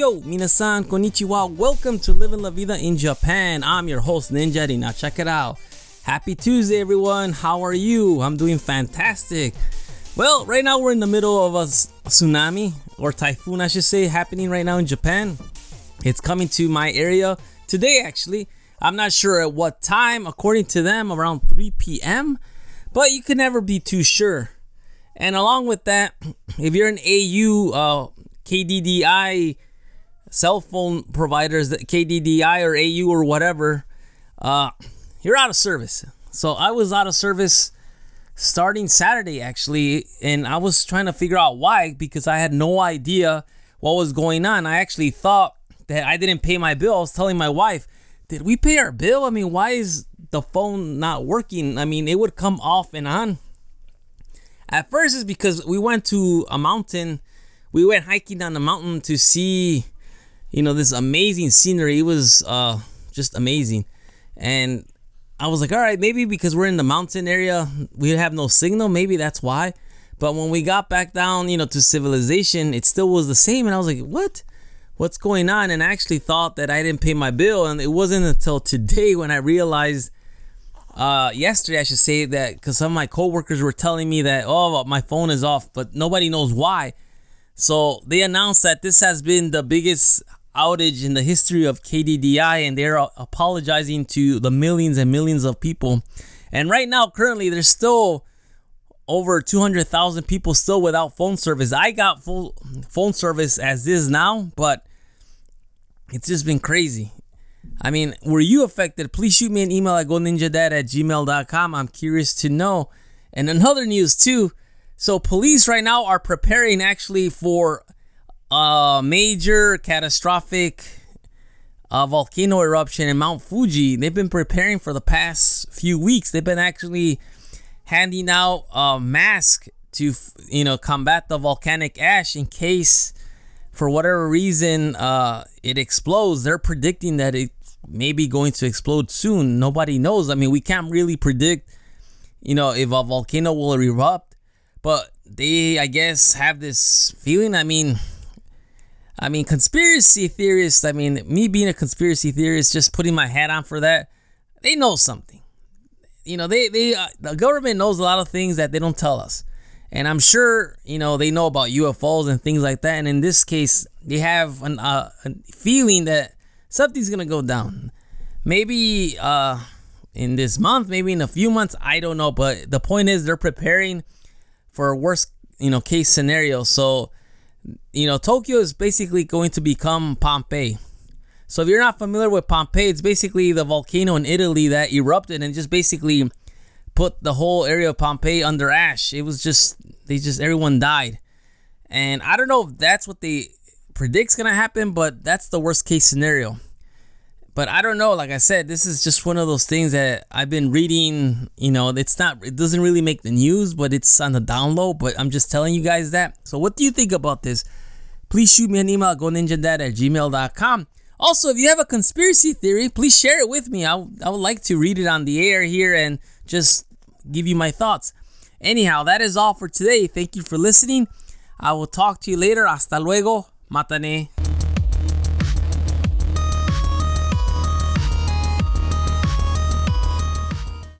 yo, minasan, konnichiwa. Welcome to Living La Vida in Japan. I'm your host, Ninja Now check it out. Happy Tuesday, everyone. How are you? I'm doing fantastic. Well, right now we're in the middle of a tsunami or typhoon, I should say, happening right now in Japan. It's coming to my area today, actually. I'm not sure at what time, according to them, around 3 p.m., but you can never be too sure. And along with that, if you're an AU, uh, KDDI cell phone providers, KDDI or AU or whatever, uh, you're out of service. So I was out of service starting Saturday actually, and I was trying to figure out why because I had no idea what was going on. I actually thought that I didn't pay my bill. I was telling my wife, "Did we pay our bill? I mean, why is the phone not working? I mean, it would come off and on." At first, it's because we went to a mountain. We went hiking down the mountain to see, you know, this amazing scenery. It was uh, just amazing, and I was like, all right, maybe because we're in the mountain area, we have no signal. Maybe that's why. But when we got back down, you know, to civilization, it still was the same. And I was like, what? What's going on? And I actually thought that I didn't pay my bill. And it wasn't until today when I realized, uh, yesterday, I should say that because some of my coworkers were telling me that, oh, my phone is off, but nobody knows why. So they announced that this has been the biggest outage in the history of KDDI, and they're apologizing to the millions and millions of people. And right now, currently, there's still over 200,000 people still without phone service. I got full phone service as is now, but it's just been crazy. I mean, were you affected? Please shoot me an email at goninjadad at gmail.com. I'm curious to know. And another news, too. So, police right now are preparing actually for a major catastrophic uh, volcano eruption in Mount Fuji. They've been preparing for the past few weeks. They've been actually handing out a mask to you know combat the volcanic ash in case for whatever reason uh, it explodes. They're predicting that it may be going to explode soon. Nobody knows. I mean, we can't really predict, you know, if a volcano will erupt, but they, I guess, have this feeling. I mean, I mean, conspiracy theorists, I mean, me being a conspiracy theorist, just putting my hat on for that, they know something. You know, they, they, uh, the government knows a lot of things that they don't tell us. And I'm sure, you know, they know about UFOs and things like that. And in this case, they have an, uh, a feeling that something's going to go down. Maybe uh, in this month, maybe in a few months, I don't know. But the point is, they're preparing for a worst, you know, case scenario. So, you know, Tokyo is basically going to become Pompeii. So if you're not familiar with Pompeii, it's basically the volcano in Italy that erupted and just basically put the whole area of Pompeii under ash. It was just they just everyone died. And I don't know if that's what they predict's gonna happen, but that's the worst case scenario. But I don't know. Like I said, this is just one of those things that I've been reading. You know, it's not, it doesn't really make the news, but it's on the download. But I'm just telling you guys that. So, what do you think about this? Please shoot me an email at goninjadad at gmail.com. Also, if you have a conspiracy theory, please share it with me. I, I would like to read it on the air here and just give you my thoughts. Anyhow, that is all for today. Thank you for listening. I will talk to you later. Hasta luego. Matane.